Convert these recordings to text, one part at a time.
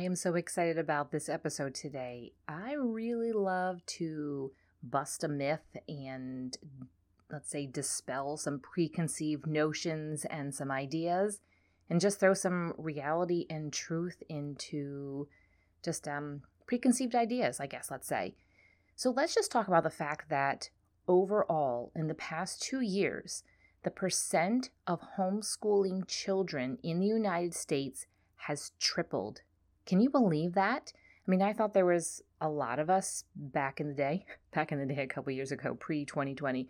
I am so excited about this episode today. I really love to bust a myth and, let's say, dispel some preconceived notions and some ideas and just throw some reality and truth into just um, preconceived ideas, I guess, let's say. So let's just talk about the fact that overall, in the past two years, the percent of homeschooling children in the United States has tripled. Can you believe that? I mean, I thought there was a lot of us back in the day, back in the day a couple years ago, pre 2020,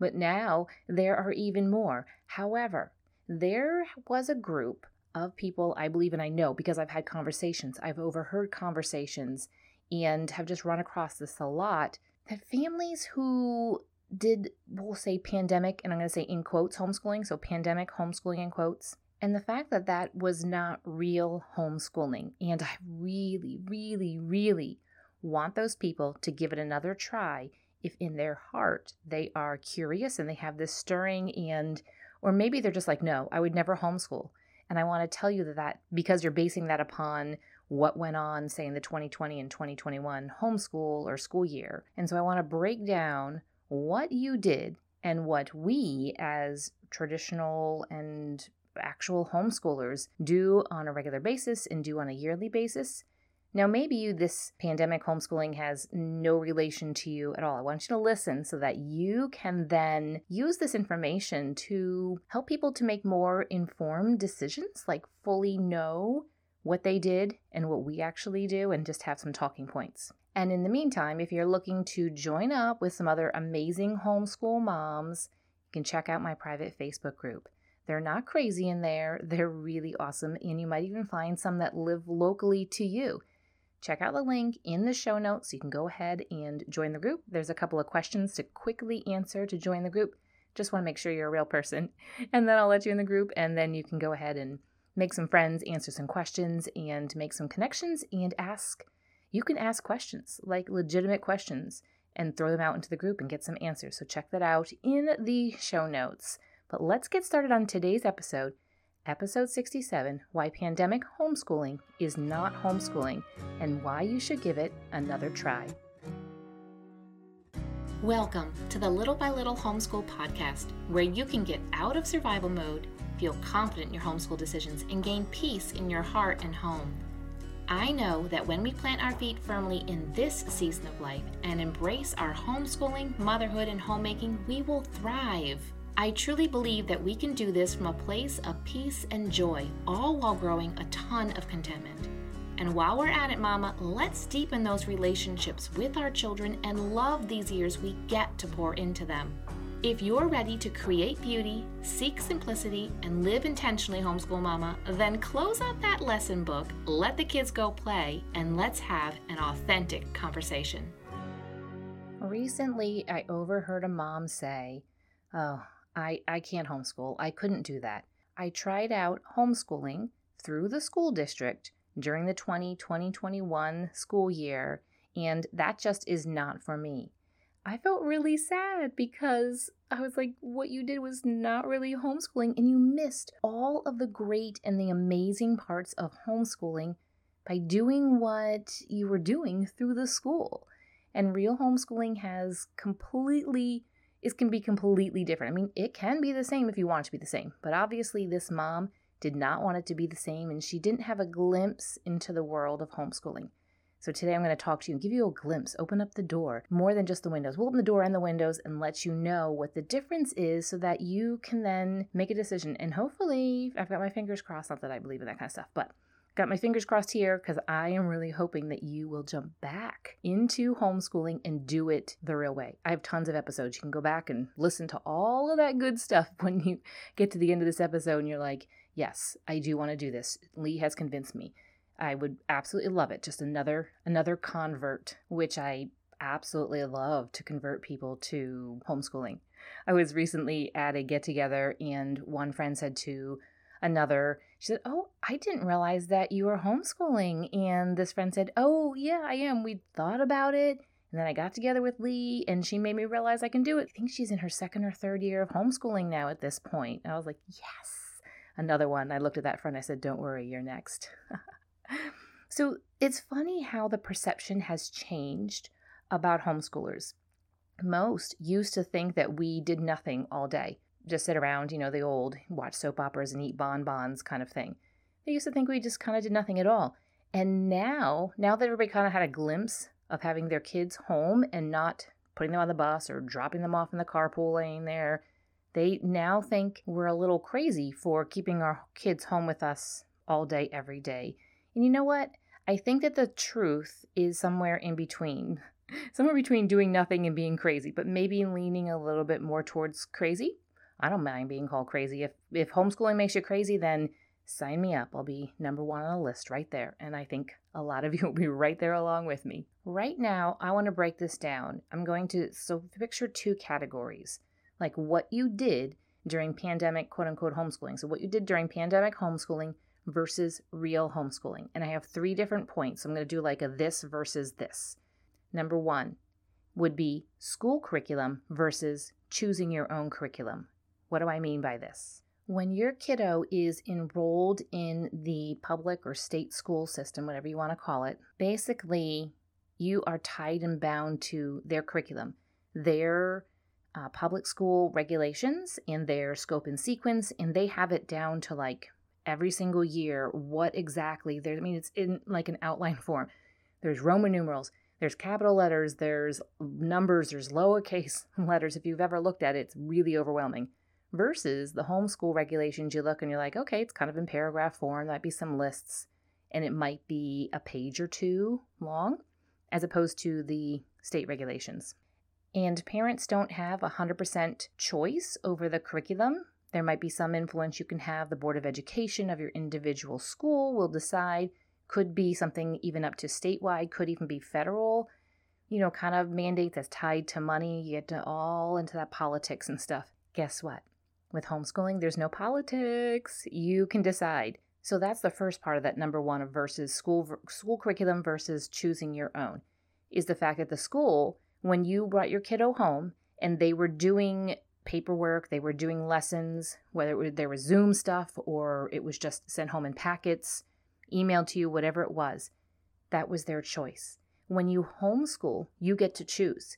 but now there are even more. However, there was a group of people I believe and I know because I've had conversations, I've overheard conversations, and have just run across this a lot that families who did, we'll say pandemic, and I'm going to say in quotes, homeschooling, so pandemic homeschooling in quotes, and the fact that that was not real homeschooling. And I really, really, really want those people to give it another try if in their heart they are curious and they have this stirring and or maybe they're just like no i would never homeschool and i want to tell you that, that because you're basing that upon what went on say in the 2020 and 2021 homeschool or school year and so i want to break down what you did and what we as traditional and actual homeschoolers do on a regular basis and do on a yearly basis. Now, maybe you, this pandemic homeschooling has no relation to you at all. I want you to listen so that you can then use this information to help people to make more informed decisions, like fully know what they did and what we actually do, and just have some talking points. And in the meantime, if you're looking to join up with some other amazing homeschool moms, you can check out my private Facebook group. They're not crazy in there, they're really awesome, and you might even find some that live locally to you. Check out the link in the show notes so you can go ahead and join the group. There's a couple of questions to quickly answer to join the group. Just want to make sure you're a real person. And then I'll let you in the group, and then you can go ahead and make some friends, answer some questions, and make some connections and ask. You can ask questions, like legitimate questions, and throw them out into the group and get some answers. So check that out in the show notes. But let's get started on today's episode, episode 67 Why Pandemic Homeschooling is Not Homeschooling and Why You Should Give It Another Try. Welcome to the Little by Little Homeschool Podcast, where you can get out of survival mode, feel confident in your homeschool decisions, and gain peace in your heart and home. I know that when we plant our feet firmly in this season of life and embrace our homeschooling, motherhood, and homemaking, we will thrive. I truly believe that we can do this from a place of peace and joy, all while growing a ton of contentment. And while we're at it, Mama, let's deepen those relationships with our children and love these years we get to pour into them. If you're ready to create beauty, seek simplicity, and live intentionally, homeschool mama, then close out that lesson book, let the kids go play, and let's have an authentic conversation. Recently, I overheard a mom say, Oh, I, I can't homeschool. I couldn't do that. I tried out homeschooling through the school district during the 20 2021 school year, and that just is not for me. I felt really sad because I was like, what you did was not really homeschooling, and you missed all of the great and the amazing parts of homeschooling by doing what you were doing through the school. And real homeschooling has completely it can be completely different. I mean, it can be the same if you want it to be the same, but obviously, this mom did not want it to be the same, and she didn't have a glimpse into the world of homeschooling. So today I'm going to talk to you and give you a glimpse, open up the door, more than just the windows. We'll open the door and the windows and let you know what the difference is so that you can then make a decision. And hopefully, I've got my fingers crossed, not that I believe in that kind of stuff, but Got my fingers crossed here because I am really hoping that you will jump back into homeschooling and do it the real way. I have tons of episodes. You can go back and listen to all of that good stuff when you get to the end of this episode and you're like, yes, I do want to do this. Leigh has convinced me. I would absolutely love it. Just another another convert, which I absolutely love to convert people to homeschooling. I was recently at a get together and one friend said to another, she said, Oh, I didn't realize that you were homeschooling. And this friend said, Oh, yeah, I am. We thought about it. And then I got together with Leigh and she made me realize I can do it. I think she's in her second or third year of homeschooling now at this point. I was like, Yes. Another one. I looked at that friend. I said, Don't worry, you're next. So it's funny how the perception has changed about homeschoolers. Most used to think that we did nothing all day, just sit around, you know, the old watch soap operas and eat bonbons kind of thing. They used to think we just kind of did nothing at all. And now, now that everybody kind of had a glimpse of having their kids home and not putting them on the bus or dropping them off in the carpool lane there, they now think we're a little crazy for keeping our kids home with us all day, every day. And you know what? I think that the truth is somewhere in between. Somewhere between doing nothing and being crazy, but maybe leaning a little bit more towards crazy. I don't mind being called crazy. If if homeschooling makes you crazy, then sign me up. I'll be number one on the list right there. And I think a lot of you will be right there along with me. Right now, I want to break this down. I'm going to, so picture two categories like what you did during pandemic quote unquote homeschooling. So, what you did during pandemic homeschooling versus real homeschooling. And I have three different points. So I'm going to do like a this versus this. Number one would be school curriculum versus choosing your own curriculum. What do I mean by this? When your kiddo is enrolled in the public or state school system, whatever you want to call it, basically you are tied and bound to their curriculum, their uh, public school regulations, and their scope and sequence, and they have it down to like every single year what exactly there. I mean, it's in like an outline form. There's Roman numerals, there's capital letters, there's numbers, there's lowercase letters. If you've ever looked at it, it's really overwhelming versus the homeschool regulations you look and you're like, okay, it's kind of in paragraph form, might be some lists, and it might be a page or two long, as opposed to the state regulations. And parents don't have 100% choice over the curriculum. There might be some influence you can have. The Board of Education of your individual school will decide, could be something even up to statewide, could even be federal, you know, kind of mandate that's tied to money. You get to all into that politics and stuff. Guess what? With homeschooling, there's no politics. You can decide. So that's the first part of that number one of versus school school curriculum versus choosing your own is the fact that the school, when you brought your kiddo home and they were doing paperwork, they were doing lessons, whether it was, there was Zoom stuff or it was just sent home in packets, emailed to you, whatever it was, that was their choice. When you homeschool, you get to choose.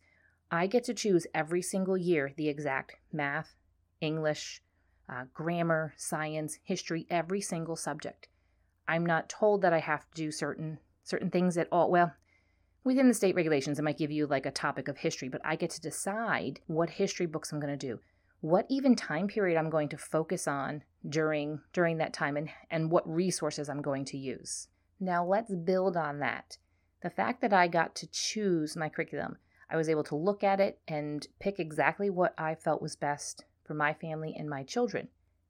I get to choose every single year the exact math, English, uh, grammar, science, history, every single subject. I'm not told that I have to do certain certain things at all. Well, within the state regulations, it might give you like a topic of history, but I get to decide what history books I'm going to do, what even time period I'm going to focus on during during that time, and and what resources I'm going to use. Now let's build on that. The fact that I got to choose my curriculum, I was able to look at it and pick exactly what I felt was best for my family and my children.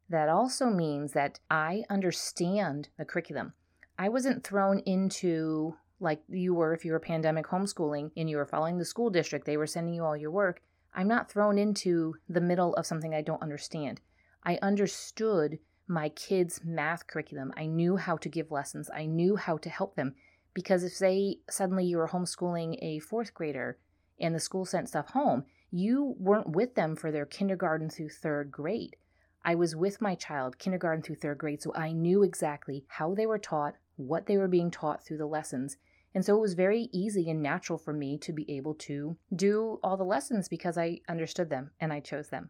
That also means that I understand the curriculum. I wasn't thrown into like you were if you were pandemic homeschooling and you were following the school district, they were sending you all your work. I'm not thrown into the middle of something I don't understand. I understood my kids' math curriculum. I knew how to give lessons. I knew how to help them. Because if, say, suddenly you were homeschooling a fourth grader and the school sent stuff home, you weren't with them for their kindergarten through third grade. I was with my child kindergarten through third grade, so I knew exactly how they were taught, what they were being taught through the lessons. And so it was very easy and natural for me to be able to do all the lessons because I understood them and I chose them.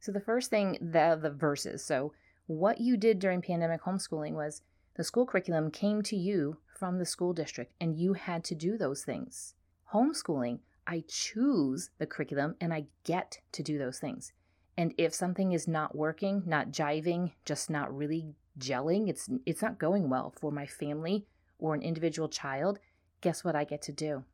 So the first thing, the, the verses. So what you did during pandemic homeschooling was the school curriculum came to you from the school district and you had to do those things. Homeschooling I choose the curriculum and I get to do those things. And if something is not working, not jiving, just not really gelling, it's it's not going well for my family or an individual child, guess what I get to do?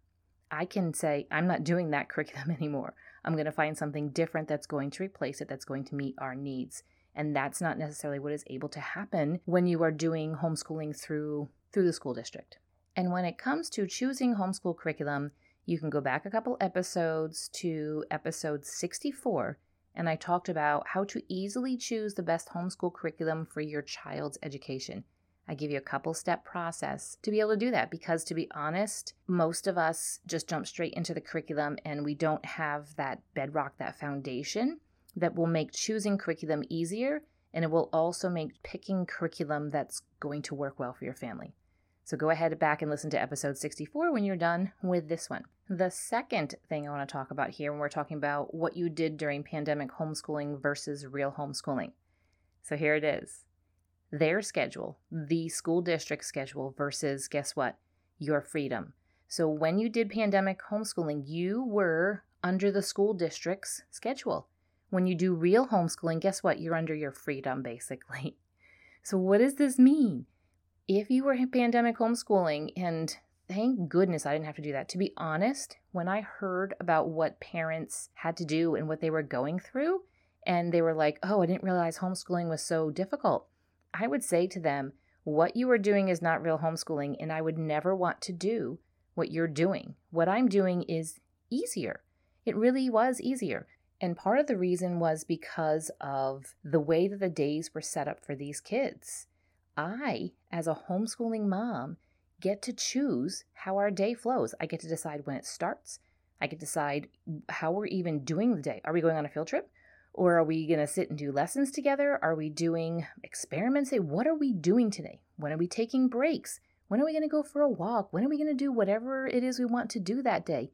I can say I'm not doing that curriculum anymore. I'm going to find something different that's going to replace it that's going to meet our needs. And that's not necessarily what is able to happen when you are doing homeschooling through through the school district. And when it comes to choosing homeschool curriculum, you can go back a couple episodes to episode 64, and I talked about how to easily choose the best homeschool curriculum for your child's education. I give you a couple step process to be able to do that because, to be honest, most of us just jump straight into the curriculum and we don't have that bedrock, that foundation that will make choosing curriculum easier and it will also make picking curriculum that's going to work well for your family. So go ahead back and listen to episode 64 when you're done with this one. The second thing I want to talk about here when we're talking about what you did during pandemic homeschooling versus real homeschooling. So here it is their schedule, the school district schedule, versus guess what? Your freedom. So when you did pandemic homeschooling, you were under the school district's schedule. When you do real homeschooling, guess what? You're under your freedom, basically. So, what does this mean? If you were pandemic homeschooling, and thank goodness I didn't have to do that. To be honest, when I heard about what parents had to do and what they were going through, and they were like, oh, I didn't realize homeschooling was so difficult, I would say to them, what you are doing is not real homeschooling, and I would never want to do what you're doing. What I'm doing is easier. It really was easier. And part of the reason was because of the way that the days were set up for these kids. I, as a homeschooling mom, get to choose how our day flows. I get to decide when it starts. I get to decide how we're even doing the day. Are we going on a field trip? Or are we going to sit and do lessons together? Are we doing experiments? What are we doing today? When are we taking breaks? When are we going to go for a walk? When are we going to do whatever it is we want to do that day?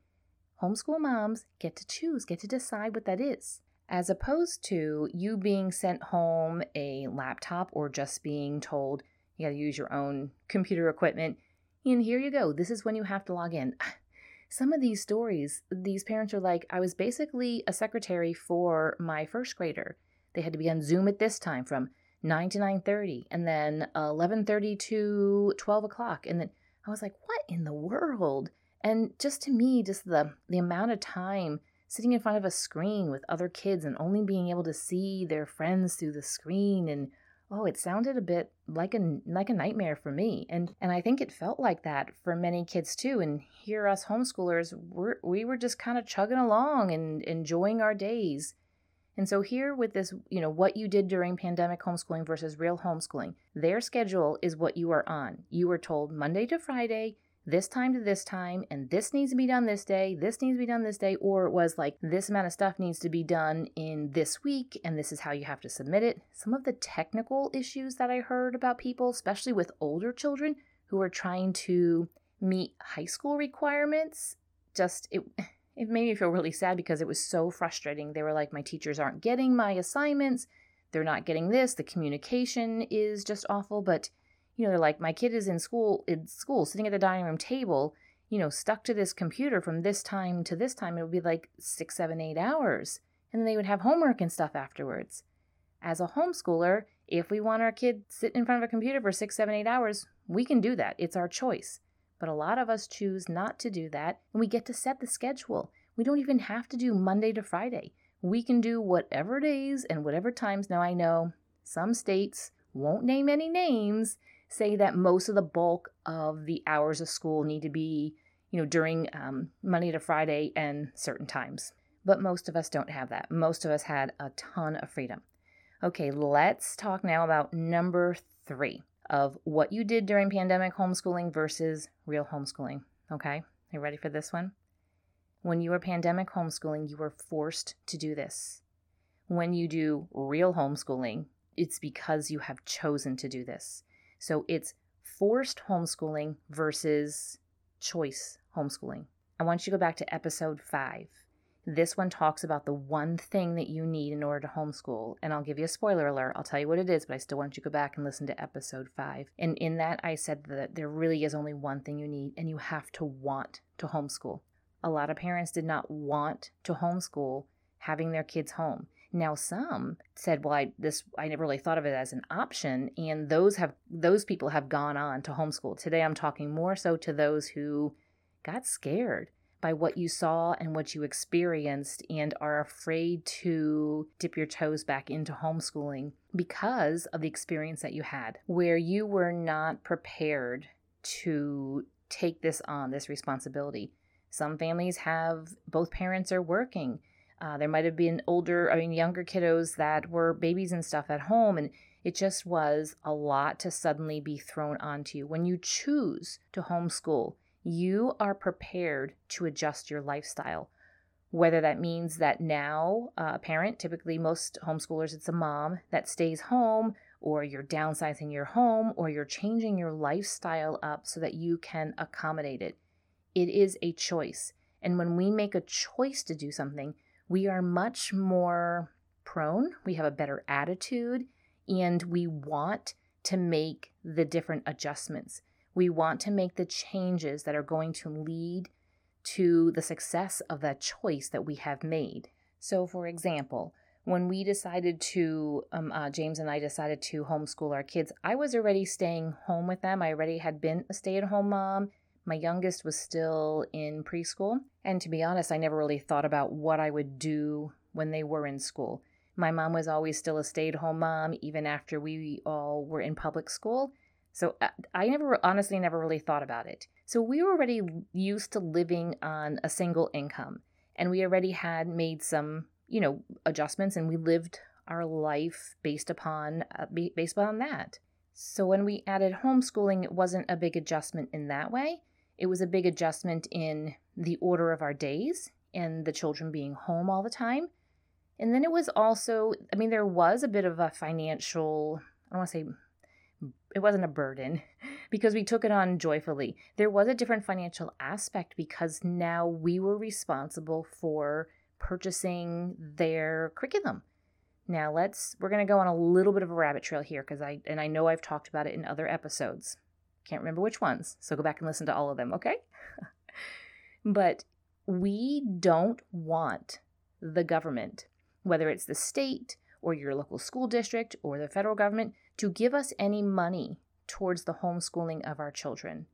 Homeschool moms get to choose, get to decide what that is as opposed to you being sent home a laptop or just being told you got to use your own computer equipment. And here you go. This is when you have to log in. Some of these stories, these parents are like, I was basically a secretary for my first grader. They had to be on Zoom at this time from 9 to 9.30 and then 11.30 to 12 o'clock. And then I was like, what in the world? And just to me, just the, the amount of time – sitting in front of a screen with other kids and only being able to see their friends through the screen and oh it sounded a bit like a like a nightmare for me. And and i think it felt like that for many kids too. And here us homeschoolers we're, we were just kind of chugging along and enjoying our days. And so here with this you know what you did during pandemic homeschooling versus real homeschooling their schedule is what you are on. You were told monday to friday this time to this time, and this needs to be done this day, this needs to be done this day, or it was like this amount of stuff needs to be done in this week, and this is how you have to submit it. Some of the technical issues that I heard about people, especially with older children who are trying to meet high school requirements, just it. It made me feel really sad because it was so frustrating. They were like, My teachers aren't getting my assignments. They're not getting this. The communication is just awful. But you know, they're like, my kid is in school, in school, sitting at the dining room table, you know, stuck to this computer from this time to this time. It would be like six, seven, eight hours. And then they would have homework and stuff afterwards. As a homeschooler, if we want our kid sit in front of a computer for six, seven, eight hours, we can do that. It's our choice. But a lot of us choose not to do that, and we get to set the schedule. We don't even have to do Monday to Friday. We can do whatever days and whatever times. Now, I know some states won't name any names, say that most of the bulk of the hours of school need to be, you know, during um, Monday to Friday and certain times. But most of us don't have that. Most of us had a ton of freedom. Okay, let's talk now about number three of what you did during pandemic homeschooling versus real homeschooling. Okay, you ready for this one? When you were pandemic homeschooling, you were forced to do this. When you do real homeschooling, it's because you have chosen to do this. So it's forced homeschooling versus choice homeschooling. I want you to go back to episode five. This one talks about the one thing that you need in order to homeschool. And I'll give you a spoiler alert. I'll tell you what it is, but I still want you to go back and listen to episode five. And in that, I said that there really is only one thing you need, and you have to want to homeschool. A lot of parents did not want to homeschool having their kids home. Now some said, "Well, I this I never really thought of it as an option," and those have those people have gone on to homeschool. Today, I'm talking more so to those who got scared by what you saw and what you experienced and are afraid to dip your toes back into homeschooling because of the experience that you had, where you were not prepared to take this on, this responsibility. Some families have both parents are working uh, there might have been older, I mean, younger kiddos that were babies and stuff at home. And it just was a lot to suddenly be thrown onto you. When you choose to homeschool, you are prepared to adjust your lifestyle. Whether that means that now uh, a parent, typically most homeschoolers, it's a mom that stays home, or you're downsizing your home, or you're changing your lifestyle up so that you can accommodate it. It is a choice. And when we make a choice to do something, we are much more prone, we have a better attitude, and we want to make the different adjustments. We want to make the changes that are going to lead to the success of that choice that we have made. So, for example, when we decided to, um, uh, James and I decided to homeschool our kids, I was already staying home with them. I already had been a stay at home mom. My youngest was still in preschool. And to be honest, I never really thought about what I would do when they were in school. My mom was always still a stay at home mom, even after we all were in public school. So uh, I never, honestly, never really thought about it. So we were already used to living on a single income and we already had made some you know, adjustments and we lived our life based upon uh, based upon that. So when we added homeschooling, it wasn't a big adjustment in that way. It was a big adjustment in the order of our days and the children being home all the time. And then it was also, I mean, there was a bit of a financial, I don't want to say it wasn't a burden because we took it on joyfully. There was a different financial aspect because now we were responsible for purchasing their curriculum. Now let's we're going to go on a little bit of a rabbit trail here cuz I and I know I've talked about it in other episodes. Can't remember which ones. So go back and listen to all of them, okay? but we don't want the government, whether it's the state or your local school district or the federal government, to give us any money towards the homeschooling of our children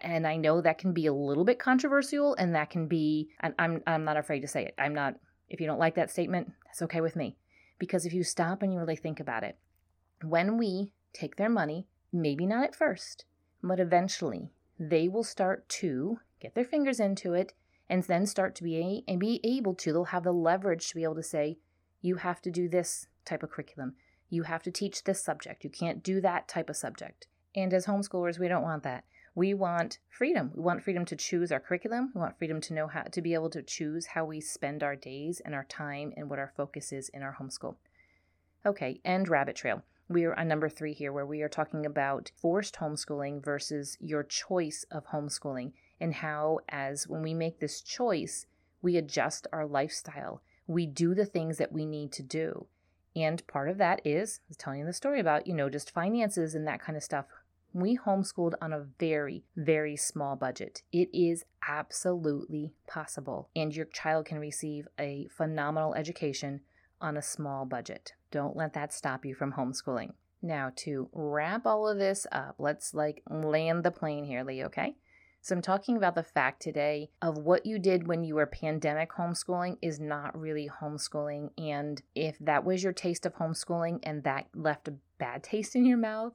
and I know that can be a little bit controversial and that can be I'm I'm not afraid to say it. I'm not if you don't like that statement, that's okay with me. Because if you stop and you really think about it, when we take their money, maybe not at first, but eventually they will start to get their fingers into it and then start to be a, and be able to they'll have the leverage to be able to say you have to do this type of curriculum. You have to teach this subject. You can't do that type of subject. And as homeschoolers, we don't want that. We want freedom. We want freedom to choose our curriculum. We want freedom to know how to be able to choose how we spend our days and our time and what our focus is in our homeschool. Okay, and rabbit trail. We are on number three here, where we are talking about forced homeschooling versus your choice of homeschooling, and how, as when we make this choice, we adjust our lifestyle. We do the things that we need to do. And part of that is, telling you the story about, you know, just finances and that kind of stuff. We homeschooled on a very, very small budget. It is absolutely possible, and your child can receive a phenomenal education on a small budget. Don't let that stop you from homeschooling. Now, to wrap all of this up, let's like land the plane here, Leigh, okay? So, I'm talking about the fact today of what you did when you were pandemic homeschooling is not really homeschooling. And if that was your taste of homeschooling and that left a bad taste in your mouth,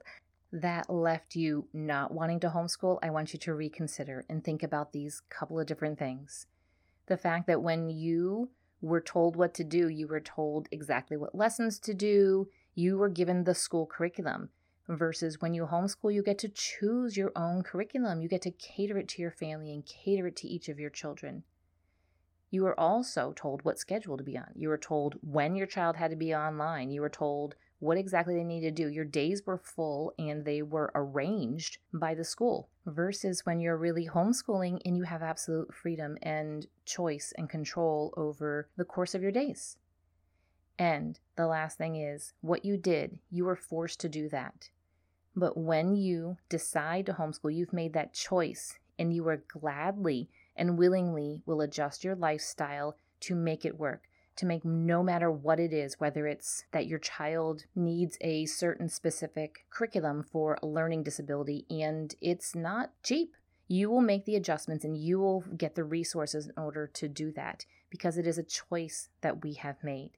that left you not wanting to homeschool, I want you to reconsider and think about these couple of different things. The fact that when you were told what to do, you were told exactly what lessons to do, you were given the school curriculum. Versus when you homeschool, you get to choose your own curriculum. You get to cater it to your family and cater it to each of your children. You were also told what schedule to be on. You were told when your child had to be online. You were told what exactly they need to do. Your days were full and they were arranged by the school versus when you're really homeschooling and you have absolute freedom and choice and control over the course of your days. And the last thing is what you did, you were forced to do that. But when you decide to homeschool, you've made that choice and you are gladly and willingly will adjust your lifestyle to make it work to make no matter what it is, whether it's that your child needs a certain specific curriculum for a learning disability and it's not cheap. You will make the adjustments and you will get the resources in order to do that because it is a choice that we have made.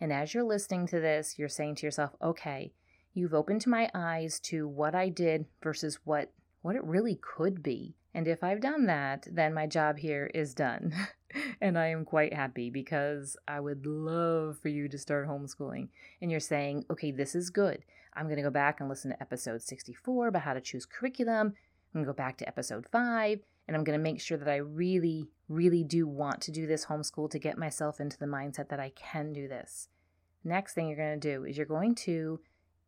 And as you're listening to this, you're saying to yourself, okay, you've opened my eyes to what I did versus what what it really could be. And if I've done that, then my job here is done. and I am quite happy because I would love for you to start homeschooling. And you're saying, okay, this is good. I'm going to go back and listen to episode 64 about how to choose curriculum. I'm going to go back to episode 5 and I'm going to make sure that I really, really do want to do this homeschool to get myself into the mindset that I can do this. Next thing you're going to do is you're going to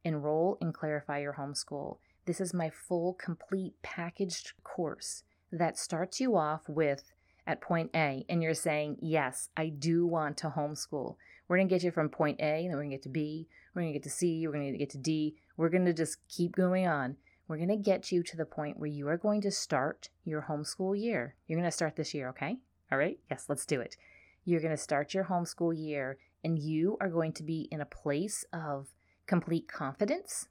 enroll and clarify your homeschool. This is my full, complete packaged course that starts you off with at point A, and you're saying, Yes, I do want to homeschool. We're going to get you from point A, and then we're going to get to B, we're going to get to C, we're going to get to D. We're going to just keep going on. We're going to get you to the point where you are going to start your homeschool year. You're going to start this year, okay? All right? Yes, let's do it. You're going to start your homeschool year, and you are going to be in a place of complete confidence.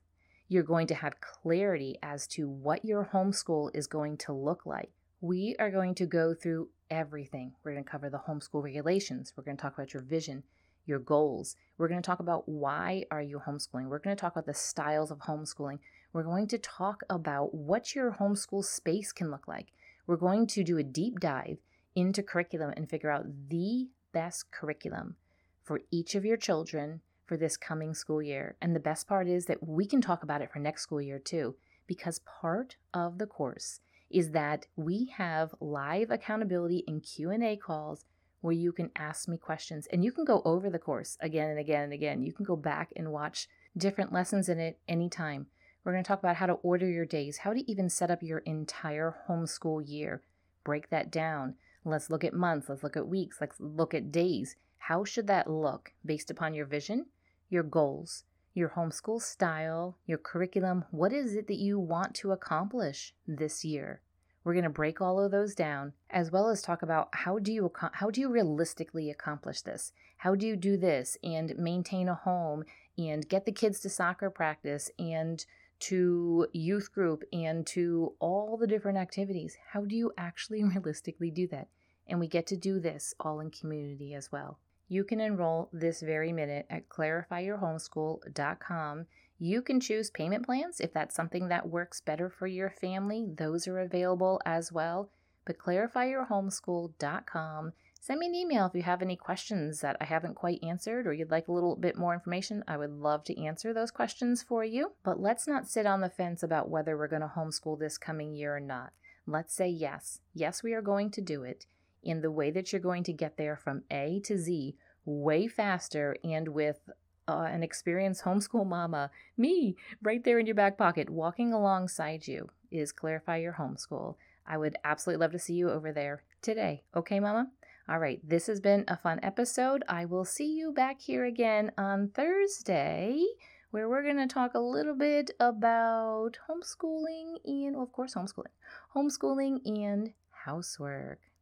You're going to have clarity as to what your homeschool is going to look like. We are going to go through everything. We're going to cover the homeschool regulations. We're going to talk about your vision, your goals. We're going to talk about why are you homeschooling. We're going to talk about the styles of homeschooling. We're going to talk about what your homeschool space can look like. We're going to do a deep dive into curriculum and figure out the best curriculum for each of your children for this coming school year. And the best part is that we can talk about it for next school year too, because part of the course is that we have live accountability and Q&A calls where you can ask me questions and you can go over the course again and again and again. You can go back and watch different lessons in it anytime. We're going to talk about how to order your days, how to even set up your entire homeschool year. Break that down. Let's look at months, let's look at weeks, let's look at days. How should that look based upon your vision, your goals, your homeschool style, your curriculum. What is it that you want to accomplish this year? We're going to break all of those down as well as talk about how do you how do you realistically accomplish this? How do you do this and maintain a home and get the kids to soccer practice and to youth group and to all the different activities? How do you actually realistically do that? And we get to do this all in community as well. You can enroll this very minute at clarifyyourhomeschool.com. You can choose payment plans if that's something that works better for your family. Those are available as well. But clarifyyourhomeschool.com. Send me an email if you have any questions that I haven't quite answered or you'd like a little bit more information. I would love to answer those questions for you. But let's not sit on the fence about whether we're going to homeschool this coming year or not. Let's say yes. Yes, we are going to do it in the way that you're going to get there from A to Z way faster and with uh, an experienced homeschool mama, me, right there in your back pocket, walking alongside you, is Clarify Your Homeschool. I would absolutely love to see you over there today. Okay, mama? All right, this has been a fun episode. I will see you back here again on Thursday, where we're going to talk a little bit about homeschooling and, well, of course, homeschooling, homeschooling and housework.